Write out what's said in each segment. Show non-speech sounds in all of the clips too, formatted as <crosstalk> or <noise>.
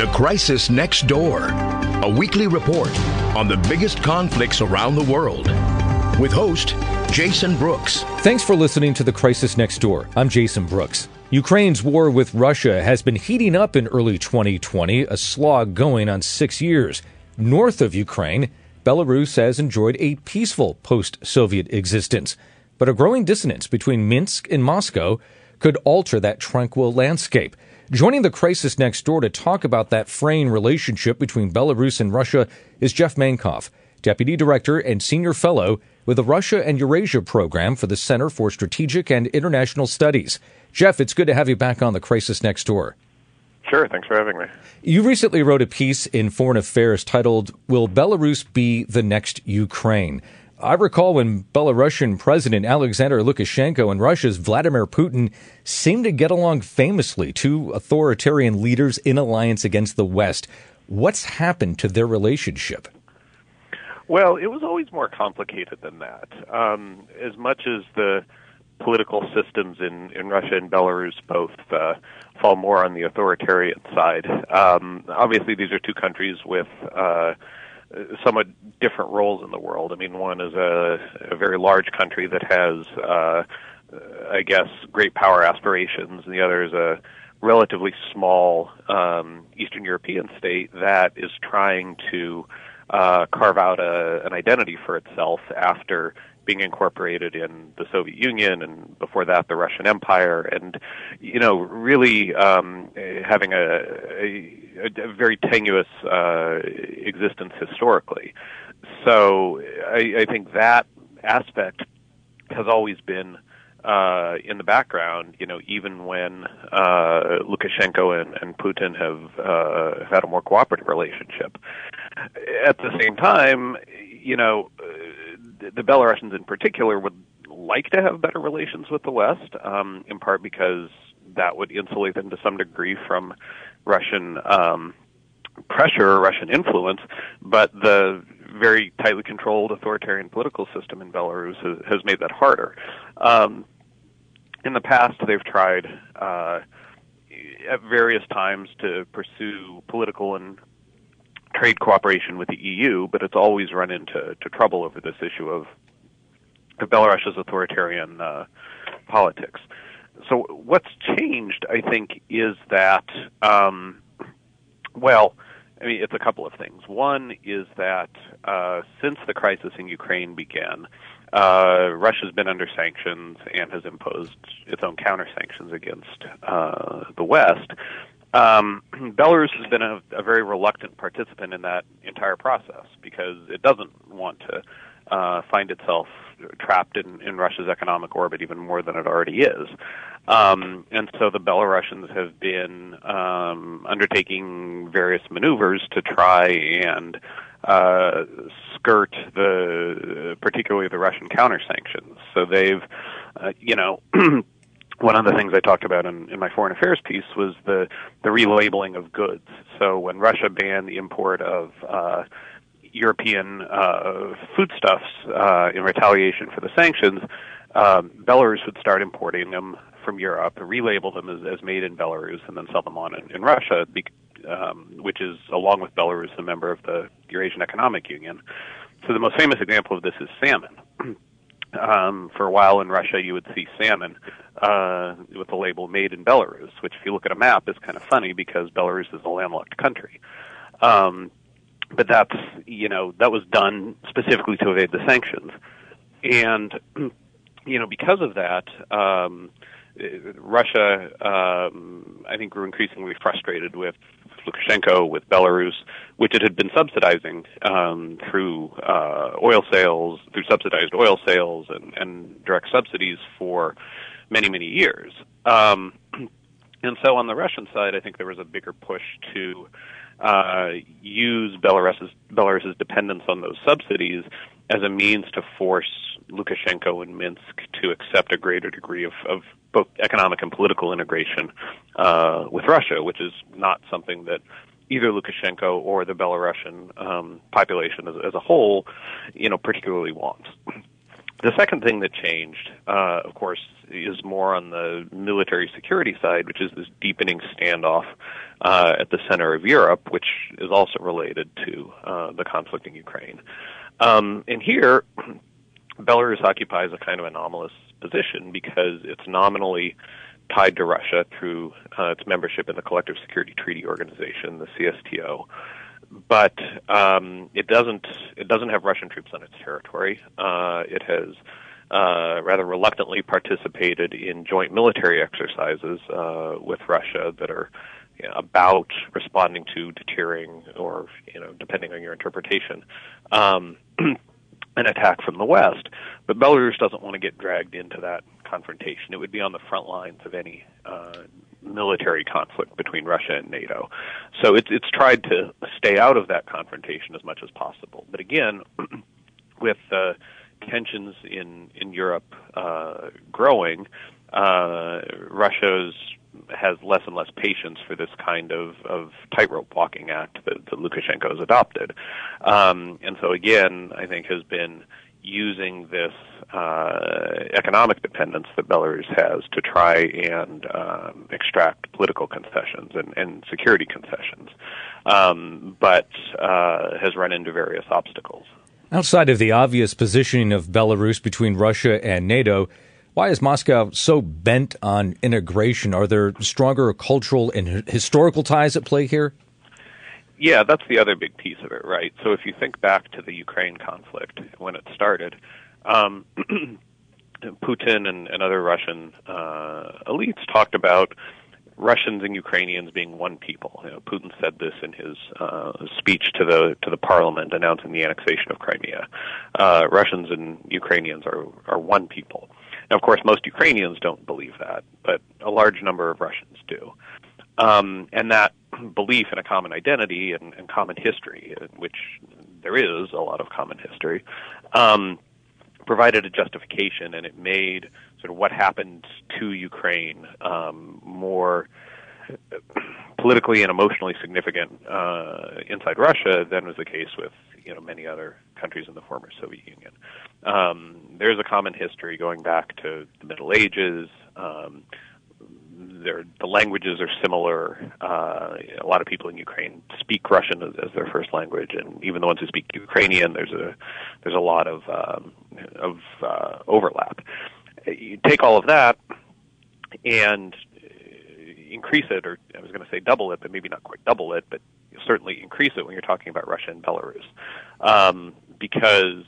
The Crisis Next Door, a weekly report on the biggest conflicts around the world. With host Jason Brooks. Thanks for listening to The Crisis Next Door. I'm Jason Brooks. Ukraine's war with Russia has been heating up in early 2020, a slog going on six years. North of Ukraine, Belarus has enjoyed a peaceful post Soviet existence. But a growing dissonance between Minsk and Moscow could alter that tranquil landscape. Joining the crisis next door to talk about that fraying relationship between Belarus and Russia is Jeff Mankoff, Deputy Director and Senior Fellow with the Russia and Eurasia Program for the Center for Strategic and International Studies. Jeff, it's good to have you back on the crisis next door. Sure, thanks for having me. You recently wrote a piece in Foreign Affairs titled, Will Belarus Be the Next Ukraine? I recall when Belarusian President Alexander Lukashenko and Russia's Vladimir Putin seemed to get along famously, two authoritarian leaders in alliance against the West. What's happened to their relationship? Well, it was always more complicated than that. Um, as much as the political systems in, in Russia and Belarus both uh, fall more on the authoritarian side, um, obviously these are two countries with uh, somewhat different roles in the world. I mean, one is a, a very large country that has, uh, I guess, great power aspirations, and the other is a relatively small um, Eastern European state that is trying to uh, carve out a, an identity for itself after being incorporated in the Soviet Union and before that the Russian Empire, and you know really um, having a, a, a very tenuous uh, existence historically. So I, I think that aspect has always been uh, in the background, you know, even when uh, Lukashenko and, and Putin have uh, had a more cooperative relationship. At the same time, you know, the Belarusians in particular would like to have better relations with the West, um, in part because that would insulate them to some degree from Russian um, pressure or Russian influence. But the very tightly controlled authoritarian political system in Belarus has, has made that harder. Um, in the past, they've tried uh, at various times to pursue political and trade cooperation with the EU, but it's always run into to trouble over this issue of, of Belarus's authoritarian uh, politics. So what's changed, I think, is that, um, well, I mean, it's a couple of things. One is that uh, since the crisis in Ukraine began, uh, Russia's been under sanctions and has imposed its own counter sanctions against uh, the West. Um, <clears throat> Belarus has been a, a, very reluctant participant in that entire process because it doesn't want to uh, find itself trapped in, in Russia's economic orbit even more than it already is. Um, and so the Belarusians have been um, undertaking various maneuvers to try and uh, skirt the, particularly the Russian counter sanctions. So they've, uh, you know, <clears throat> one of the things I talked about in, in my foreign affairs piece was the the relabeling of goods. So when Russia banned the import of uh, European uh, foodstuffs uh, in retaliation for the sanctions, um, Belarus would start importing them from Europe, relabel them as, as made in Belarus, and then sell them on in, in Russia, um, which is, along with Belarus, a member of the Eurasian Economic Union. So the most famous example of this is salmon. <clears throat> um, for a while in Russia, you would see salmon uh, with the label "Made in Belarus," which, if you look at a map, is kind of funny because Belarus is a landlocked country. Um, but that's you know that was done specifically to evade the sanctions, and <clears throat> you know because of that. Um, Russia, um, I think, grew increasingly frustrated with Lukashenko, with Belarus, which it had been subsidizing um, through uh, oil sales, through subsidized oil sales and, and direct subsidies for many, many years. Um, <clears throat> and so on the Russian side, I think there was a bigger push to uh, use Belarus's, Belarus's dependence on those subsidies as a means to force Lukashenko and Minsk to accept a greater degree of, of both economic and political integration uh, with Russia, which is not something that either Lukashenko or the Belarusian um, population as, as, a whole, you know, particularly wants. The second thing that changed, uh, of course, is more on the military security side, which is this deepening standoff uh, at the center of Europe, which is also related to uh, the conflict in Ukraine. Um, and here, <clears throat> Belarus occupies a kind of anomalous position because it's nominally tied to Russia through uh, its membership in the Collective Security Treaty Organization, the CSTO. But um, it doesn't it doesn't have Russian troops on its territory. Uh, it has uh, rather reluctantly participated in joint military exercises uh, with Russia that are you know, about responding to deterring or you know depending on your interpretation um, <clears throat> an attack from the west. But Belarus doesn't want to get dragged into that confrontation. It would be on the front lines of any uh, military conflict between Russia and NATO. So it's it's tried to stay out of that confrontation as much as possible. But again, <clears throat> with uh, tensions in in Europe uh, growing, uh, Russia's has less and less patience for this kind of, of tightrope walking act that, that Lukashenko has adopted. Um, and so again, I think has been using this uh, economic dependence that Belarus has to try and um, extract political concessions and, and security concessions, um, but uh, has run into various obstacles. Outside of the obvious positioning of Belarus between Russia and NATO, why is Moscow so bent on integration? Are there stronger cultural and historical ties at play here? Yeah, that's the other big piece of it, right? So if you think back to the Ukraine conflict when it started, um, <clears throat> Putin and, and, other Russian uh, elites talked about Russians and Ukrainians being one people. You know, Putin said this in his uh, speech to the to the parliament announcing the annexation of Crimea. Uh, Russians and Ukrainians are are one people. Now, of course, most Ukrainians don't believe that, but a large number of Russians do. Um, and that <clears throat> belief in a common identity and, and, common history, which there is a lot of common history, um, provided a justification, and it made sort of what happened to Ukraine um, more <clears throat> politically and emotionally significant uh, inside Russia than was the case with you know many other countries in the former Soviet Union. Um, there's a common history going back to the Middle Ages. Um, the languages are similar. Uh, a lot of people in Ukraine speak Russian as, as, their first language, and even the ones who speak Ukrainian, there's a there's a lot of um, of uh, overlap. You take all of that and increase it, or I was going to say double it, but maybe not quite double it, but certainly increase it when you're talking about Russia and Belarus, um, because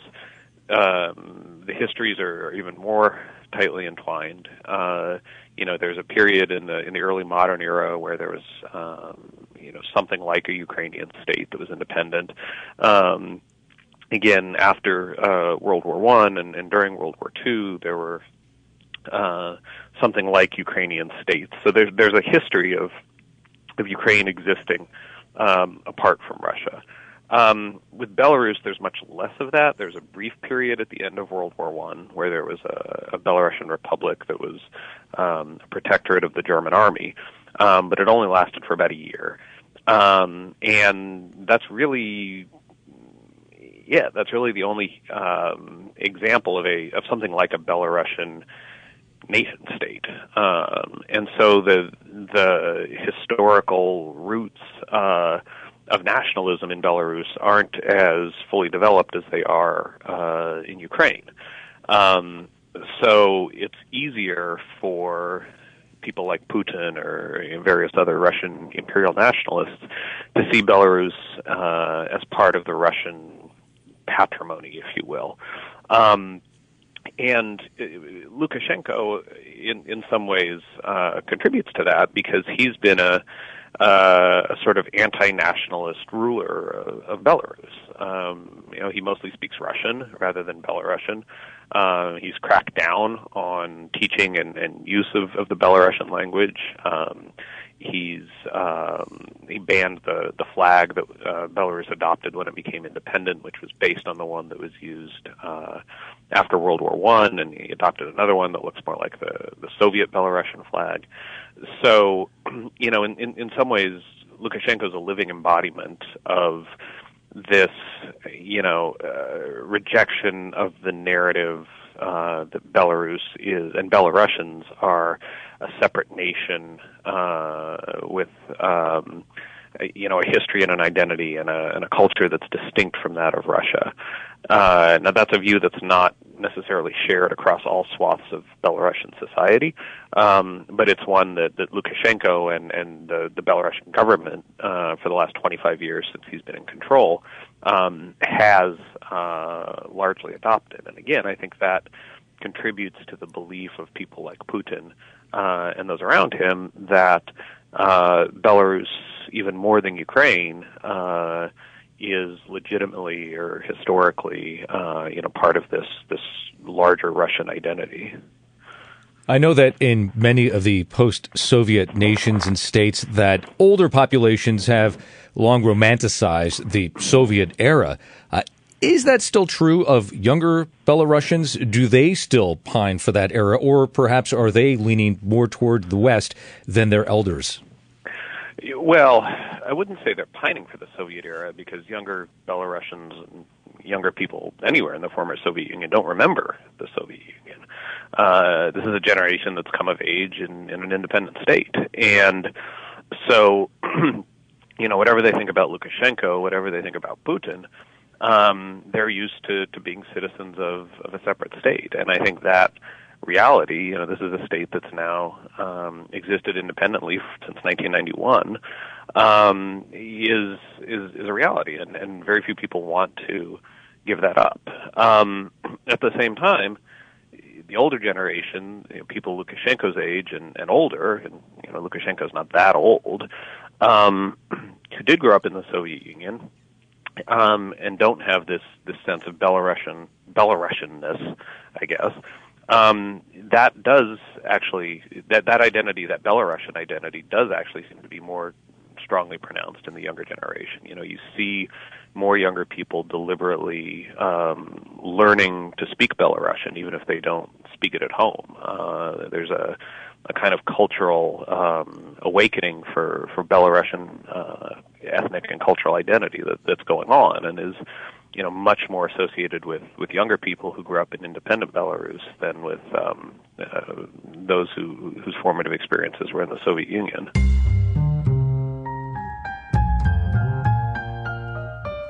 um, the histories are even more tightly entwined. Uh, you know, there's a period in the in the early modern era where there was, um, you know, something like a Ukrainian state that was independent. Um, again, after uh, World War One and, and during World War Two, there were uh, something like Ukrainian states. So there's there's a history of of Ukraine existing um, apart from Russia. Um, with Belarus, there's much less of that. There's a brief period at the end of World War One where there was a, a Belarusian republic that was um, a protectorate of the German army, um, but it only lasted for about a year. Um, and that's really, yeah, that's really the only um, example of a of something like a Belarusian nation state. Um, and so the the historical roots. Uh, of nationalism in Belarus aren't as fully developed as they are uh, in Ukraine. Um, so it's easier for people like Putin or various other Russian imperial nationalists to see Belarus uh, as part of the Russian patrimony, if you will. Um, and uh, Lukashenko, in in some ways, uh, contributes to that because he's been a uh, a sort of anti-nationalist ruler of, of Belarus. Um, you know, he mostly speaks Russian rather than Belarusian. Uh, he's cracked down on teaching and, and use of, of the Belarusian language. Um, he's um, he banned the the flag that uh, Belarus adopted when it became independent, which was based on the one that was used uh, after World War One, and he adopted another one that looks more like the the Soviet Belarusian flag. So, you know, in in, in some ways, Lukashenko is a living embodiment of this, you know, uh, rejection of the narrative uh, that Belarus is and Belarusians are a separate nation uh, with um, you know a history and an identity and a, and a culture that's distinct from that of Russia. Uh, now that's a view that's not necessarily shared across all swaths of Belarusian society, um, but it's one that, that Lukashenko and, and the, the Belarusian government uh, for the last 25 years since he's been in control um, has uh, largely adopted. And again, I think that contributes to the belief of people like Putin uh, and those around him that uh, Belarus, even more than Ukraine, uh, is legitimately or historically, uh, you know, part of this this larger Russian identity. I know that in many of the post-Soviet nations and states, that older populations have long romanticized the Soviet era. Uh, is that still true of younger Belarusians? Do they still pine for that era, or perhaps are they leaning more toward the West than their elders? Well, I wouldn't say they're pining for the Soviet era because younger Belarusians and younger people anywhere in the former Soviet Union don't remember the Soviet Union. Uh, this is a generation that's come of age in, in an independent state. And so, <clears throat> you know, whatever they think about Lukashenko, whatever they think about Putin, um, they're used to, to being citizens of, of a separate state. And I think that reality, you know, this is a state that's now um, existed independently since 1991, um, is, is, is a reality. And, and very few people want to give that up. Um, at the same time, the older generation, you know, people Lukashenko's age and, and older, and you know Lukashenko's not that old, um, <clears throat> who did grow up in the Soviet Union, um, and don't have this this sense of Belarusian Belarusianness, I guess. Um, that does actually that that identity, that Belarusian identity, does actually seem to be more strongly pronounced in the younger generation. You know, you see more younger people deliberately um, learning to speak Belarusian, even if they don't speak it at home. Uh, there's a a kind of cultural um, awakening for for Belarusian uh, ethnic and cultural identity that, that's going on, and is you know much more associated with with younger people who grew up in independent Belarus than with um, uh, those who whose formative experiences were in the Soviet Union.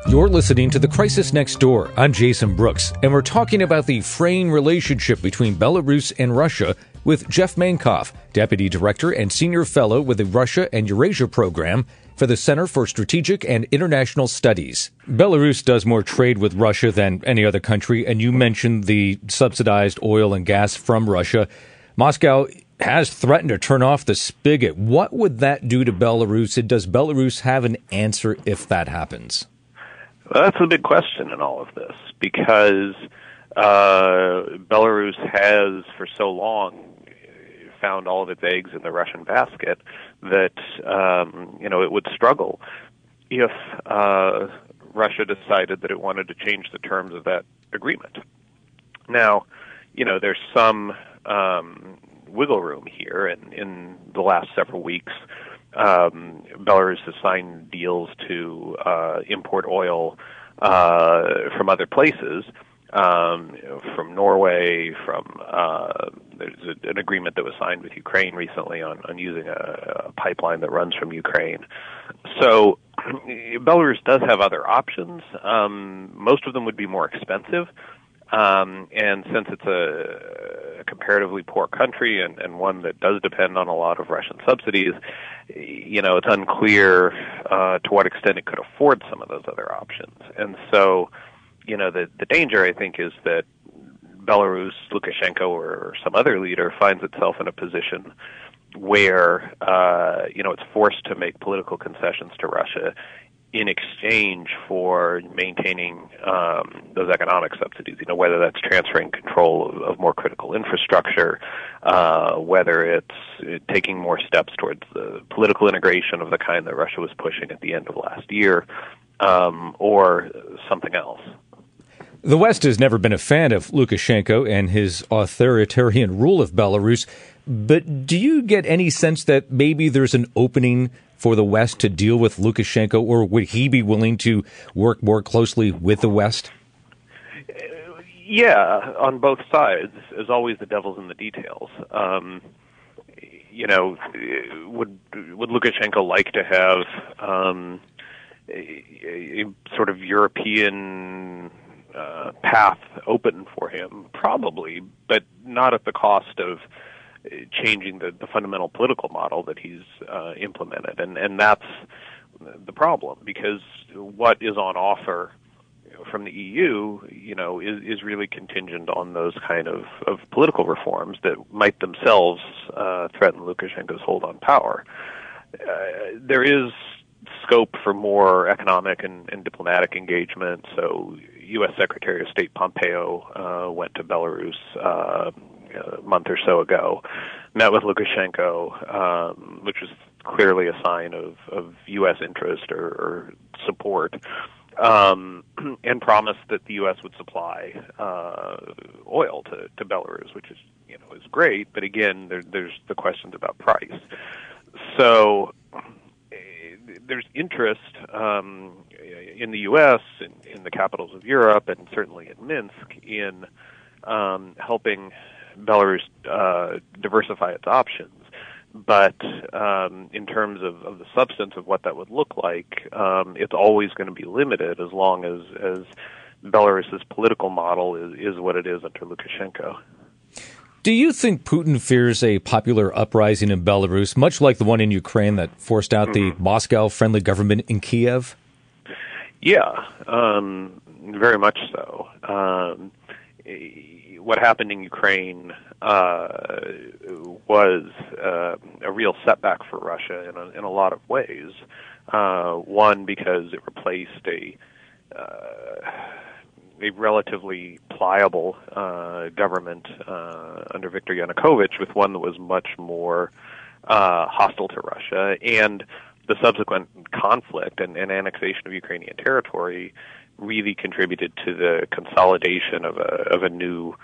You're listening to The Crisis Next Door. I'm Jason Brooks, and we're talking about the fraying relationship between Belarus and Russia with Jeff Mankoff, Deputy Director and Senior Fellow with the Russia and Eurasia Program for the Center for Strategic and International Studies. Belarus does more trade with Russia than any other country, and you mentioned the subsidized oil and gas from Russia. Moscow has threatened to turn off the spigot. What would that do to Belarus? And does Belarus have an answer if that happens? Well, that's a big question in all of this because uh, Belarus has for so long found all of its eggs in the Russian basket that um, you know it would struggle if uh, Russia decided that it wanted to change the terms of that agreement. Now, you know, there's some um, wiggle room here, and in the last several weeks, um, Belarus has signed deals to uh, import oil uh, from other places um, you know, from Norway, from uh, there's a, an agreement that was signed with Ukraine recently on, on using a, a pipeline that runs from Ukraine. So <clears throat> Belarus does have other options. Um, most of them would be more expensive. Um, and since it's a, a comparatively poor country and, and one that does depend on a lot of Russian subsidies, you know, it's unclear uh, to what extent it could afford some of those other options. And so, you know, the the danger I think is that Belarus, Lukashenko, or some other leader finds itself in a position where uh, you know it's forced to make political concessions to Russia in exchange for maintaining um, those economic subsidies. You know, whether that's transferring control of, of more critical infrastructure, uh, whether it's taking more steps towards the political integration of the kind that Russia was pushing at the end of last year, um, or something else. The West has never been a fan of Lukashenko and his authoritarian rule of Belarus, but do you get any sense that maybe there's an opening for the West to deal with Lukashenko, or would he be willing to work more closely with the West? Yeah, on both sides. As always, the devil's in the details. Um, you know, would would Lukashenko like to have um, a, a sort of European uh, path open for him? Probably, but not at the cost of changing the, the fundamental political model that he's uh, implemented, and and that's the problem because what is on offer from the EU, you know, is, is really contingent on those kind of, of political reforms that might themselves uh, threaten Lukashenko's hold on power. Uh, there is scope for more economic and, and diplomatic engagement. So, U.S. Secretary of State Pompeo uh, went to Belarus uh, a month or so ago, met with Lukashenko, um, which was clearly a sign of, of U.S. interest or, or support um, <clears throat> and promised that the U.S. would supply uh, oil to, to Belarus, which is you know is great. But again, there, there's the questions about price. So there's interest um, in the U.S. in, in the capitals of Europe, and certainly at Minsk in um, helping Belarus uh, diversify its options but um, in terms of, of the substance of what that would look like, um, it's always going to be limited as long as, as Belarus's political model is, is what it is under Lukashenko. Do you think Putin fears a popular uprising in Belarus, much like the one in Ukraine that forced out the mm-hmm. Moscow friendly government in Kiev? Yeah, um, very much so. Um, what happened in Ukraine uh, was uh, a real setback for Russia in a, in a lot of ways. Uh, one, because it replaced a uh, a relatively pliable uh, government uh, under Viktor Yanukovych with one that was much more uh, hostile to Russia, and the subsequent conflict and, and annexation of Ukrainian territory really contributed to the consolidation of a of a new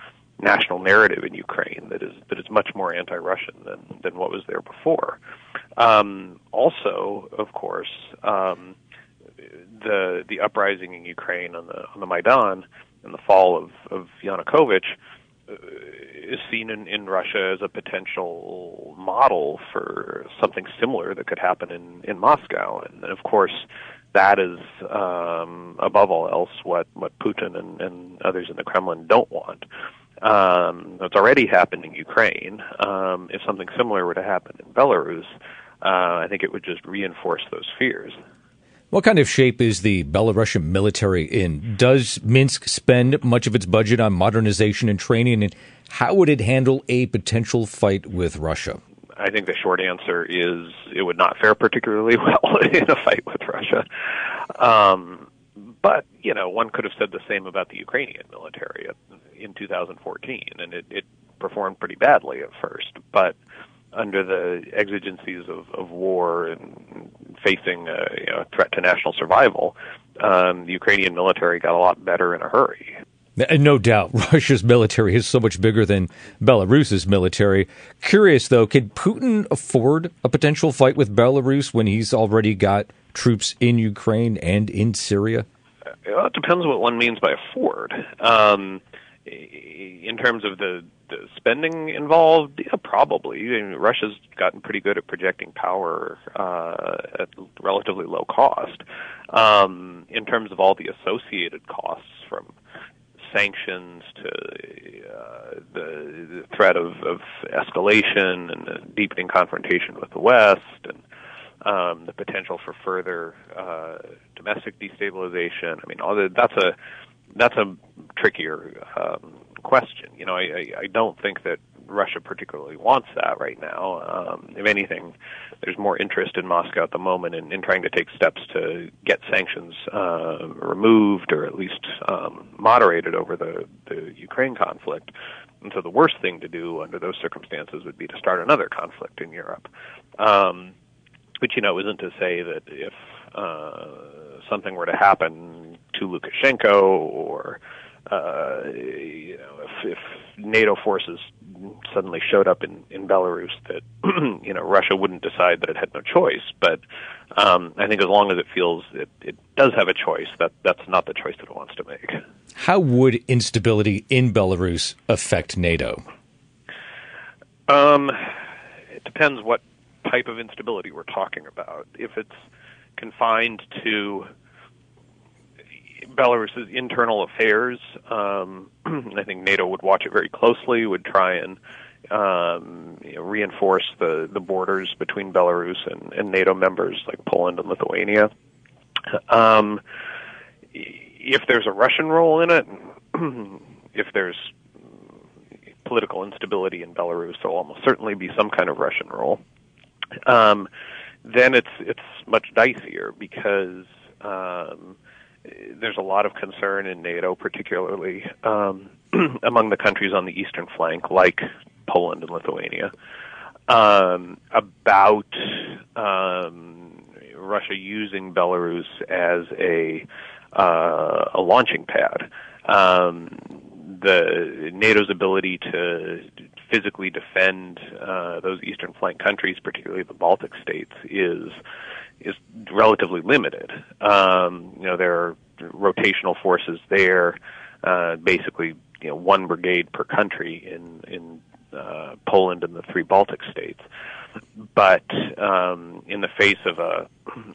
national narrative in Ukraine that is that is much more anti-Russian than than what was there before. Um, also, of course, um, the the uprising in Ukraine on the on the Maidan and the fall of of Yanukovych uh, is seen in, in Russia as a potential model for something similar that could happen in in Moscow, and of course that is um, above all else what what Putin and, and others in the Kremlin don't want. Um, that's already happened in Ukraine. Um, if something similar were to happen in Belarus, uh, I think it would just reinforce those fears. What kind of shape is the Belarusian military in? Does Minsk spend much of its budget on modernization and training? And how would it handle a potential fight with Russia? I think the short answer is it would not fare particularly <laughs> well in a fight with Russia. Um, but you know, one could have said the same about the Ukrainian military in 2014, and it, it performed pretty badly at first. But under the exigencies of, of war and facing a you know, threat to national survival, um, the Ukrainian military got a lot better in a hurry. And no doubt, <laughs> Russia's military is so much bigger than Belarus's military. Curious, though, could Putin afford a potential fight with Belarus when he's already got troops in Ukraine and in Syria? Well, it depends what one means by afford. Um, in terms of the spending involved, yeah, probably. I mean, Russia's gotten pretty good at projecting power uh, at relatively low cost. Um, in terms of all the associated costs from sanctions to uh, the, the threat of, of escalation and the deepening confrontation with the West and um, the potential for further uh, domestic destabilization. I mean, all the, that's a that's a trickier um, question. You know, I, I, don't think that Russia particularly wants that right now. Um, if anything, there's more interest in Moscow at the moment in, in trying to take steps to get sanctions uh, removed or at least um, moderated over the, the Ukraine conflict. And so the worst thing to do under those circumstances would be to start another conflict in Europe. Um, which, you know, isn't to say that if uh, something were to happen to Lukashenko or uh, you know, if, if NATO forces suddenly showed up in, in Belarus, that <clears throat> you know Russia wouldn't decide that it had no choice. But um, I think as long as it feels it, it does have a choice, that that's not the choice that it wants to make. How would instability in Belarus affect NATO? Um, it depends what type of instability we're talking about. If it's confined to Belarus's internal affairs. Um, <clears throat> I think NATO would watch it very closely, would try and um, you know, reinforce the, the borders between Belarus and, and NATO members like Poland and Lithuania. Um, if there's a Russian role in it, <clears throat> if there's political instability in Belarus, there will almost certainly be some kind of Russian role. Um, then it's it's much dicier because um, there's a lot of concern in NATO, particularly um, <clears throat> among the countries on the eastern flank, like Poland and Lithuania, um, about um, Russia using Belarus as a uh, a launching pad. Um, the NATO's ability to physically defend uh, those eastern flank countries, particularly the Baltic states, is is relatively limited. Um, you know, there are rotational forces there, uh, basically, you know, one brigade per country in in uh, Poland and the three Baltic states. But um, in the face of a,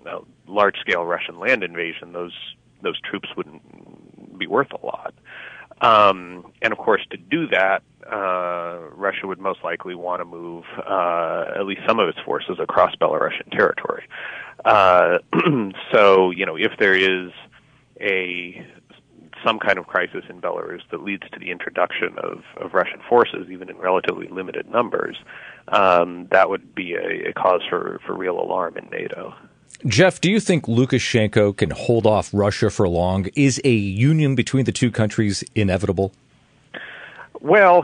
a large-scale Russian land invasion, those those troops wouldn't be worth a lot. Um, and of course, to do that, uh, Russia would most likely want to move uh, at least some of its forces across Belarusian territory. Uh, <clears throat> so, you know, if there is a some kind of crisis in Belarus that leads to the introduction of, of Russian forces, even in relatively limited numbers, um, that would be a, a cause for, for real alarm in NATO. Jeff, do you think Lukashenko can hold off Russia for long? Is a union between the two countries inevitable? Well,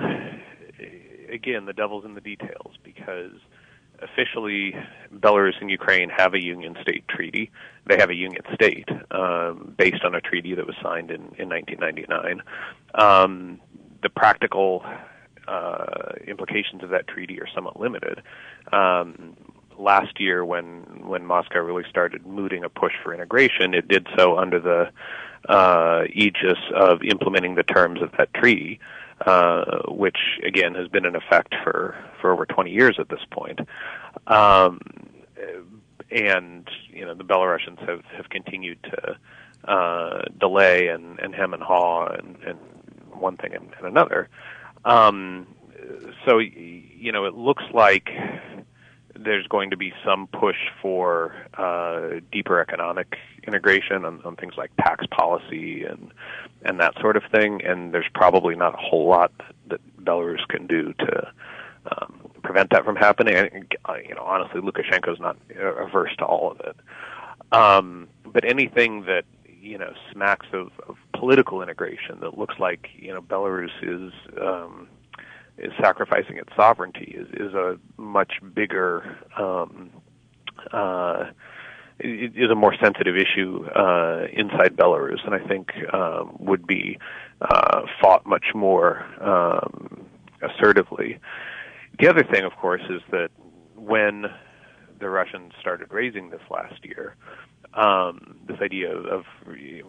again, the devil's in the details because officially Belarus and Ukraine have a union state treaty. They have a union state um, based on a treaty that was signed in, in 1999. Um, the practical uh, implications of that treaty are somewhat limited. Um, last year, when when Moscow really started mooting a push for integration, it did so under the uh, aegis of implementing the terms of that treaty uh, which again has been in effect for for over 20 years at this point. Um, and you know the Belarusians have have continued to uh, delay and, and hem and haw and, and one thing and, and another. Um, so you know it looks like there's going to be some push for uh, deeper economic integration on, on things like tax policy and and that sort of thing. And there's probably not a whole lot that Belarus can do to um, prevent that from happening. And, uh, you know, honestly, Lukashenko's not averse to all of it. Um, but anything that you know smacks of, of political integration that looks like you know Belarus is um, is sacrificing its sovereignty is is a much bigger um, uh, is a more sensitive issue uh, inside Belarus, and I think um, would be uh, fought much more um, assertively. The other thing, of course, is that when the Russians started raising this last year, um, this idea of, of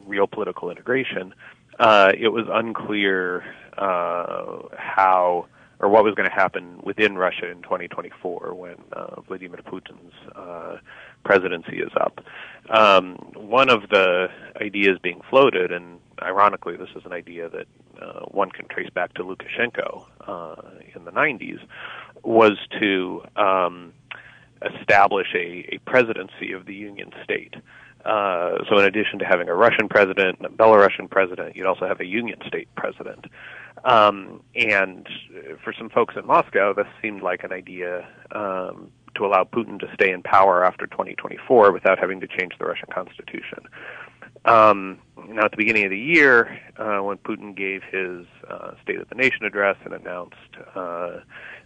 real political integration, uh, it was unclear uh, how or what was going to happen within Russia in 2024 when uh, Vladimir Putin's uh, presidency is up. Um, one of the ideas being floated, and ironically, this is an idea that uh, one can trace back to Lukashenko uh, in the 90s, was to um, establish a, a presidency of the Union State. Uh, so, in addition to having a Russian president and a Belarusian president, you'd also have a Union State president. Um, and for some folks in Moscow, this seemed like an idea um, to allow Putin to stay in power after 2024 without having to change the Russian constitution. Um, now, at the beginning of the year, uh, when Putin gave his uh, State of the Nation address and announced uh,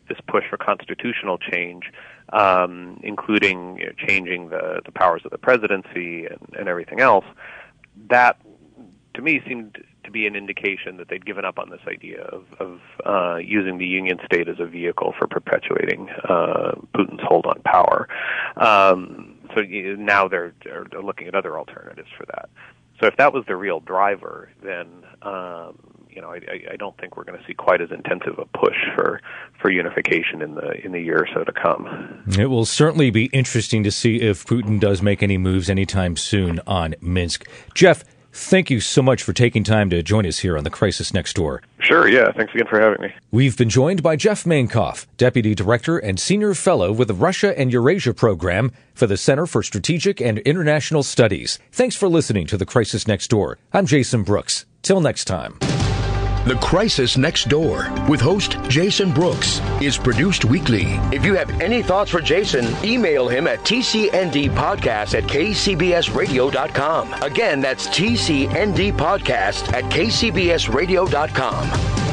this push for constitutional change, um, including you know, changing the, the powers of the presidency and, and everything else, that to me seemed to be an indication that they'd given up on this idea of, of uh, using the Union state as a vehicle for perpetuating uh, Putin's hold on power. Um, so now they're, they're looking at other alternatives for that. So if that was the real driver, then um, you know I, I don't think we're going to see quite as intensive a push for for unification in the in the year or so to come. It will certainly be interesting to see if Putin does make any moves anytime soon on Minsk. Jeff, Thank you so much for taking time to join us here on the Crisis Next Door. Sure, yeah. Thanks again for having me. We've been joined by Jeff Mankoff, Deputy Director and Senior Fellow with the Russia and Eurasia Program for the Center for Strategic and International Studies. Thanks for listening to the Crisis Next Door. I'm Jason Brooks. Till next time. The Crisis Next Door with host Jason Brooks is produced weekly. If you have any thoughts for Jason, email him at tcndpodcast at kcbsradio.com. Again, that's tcndpodcast at kcbsradio.com.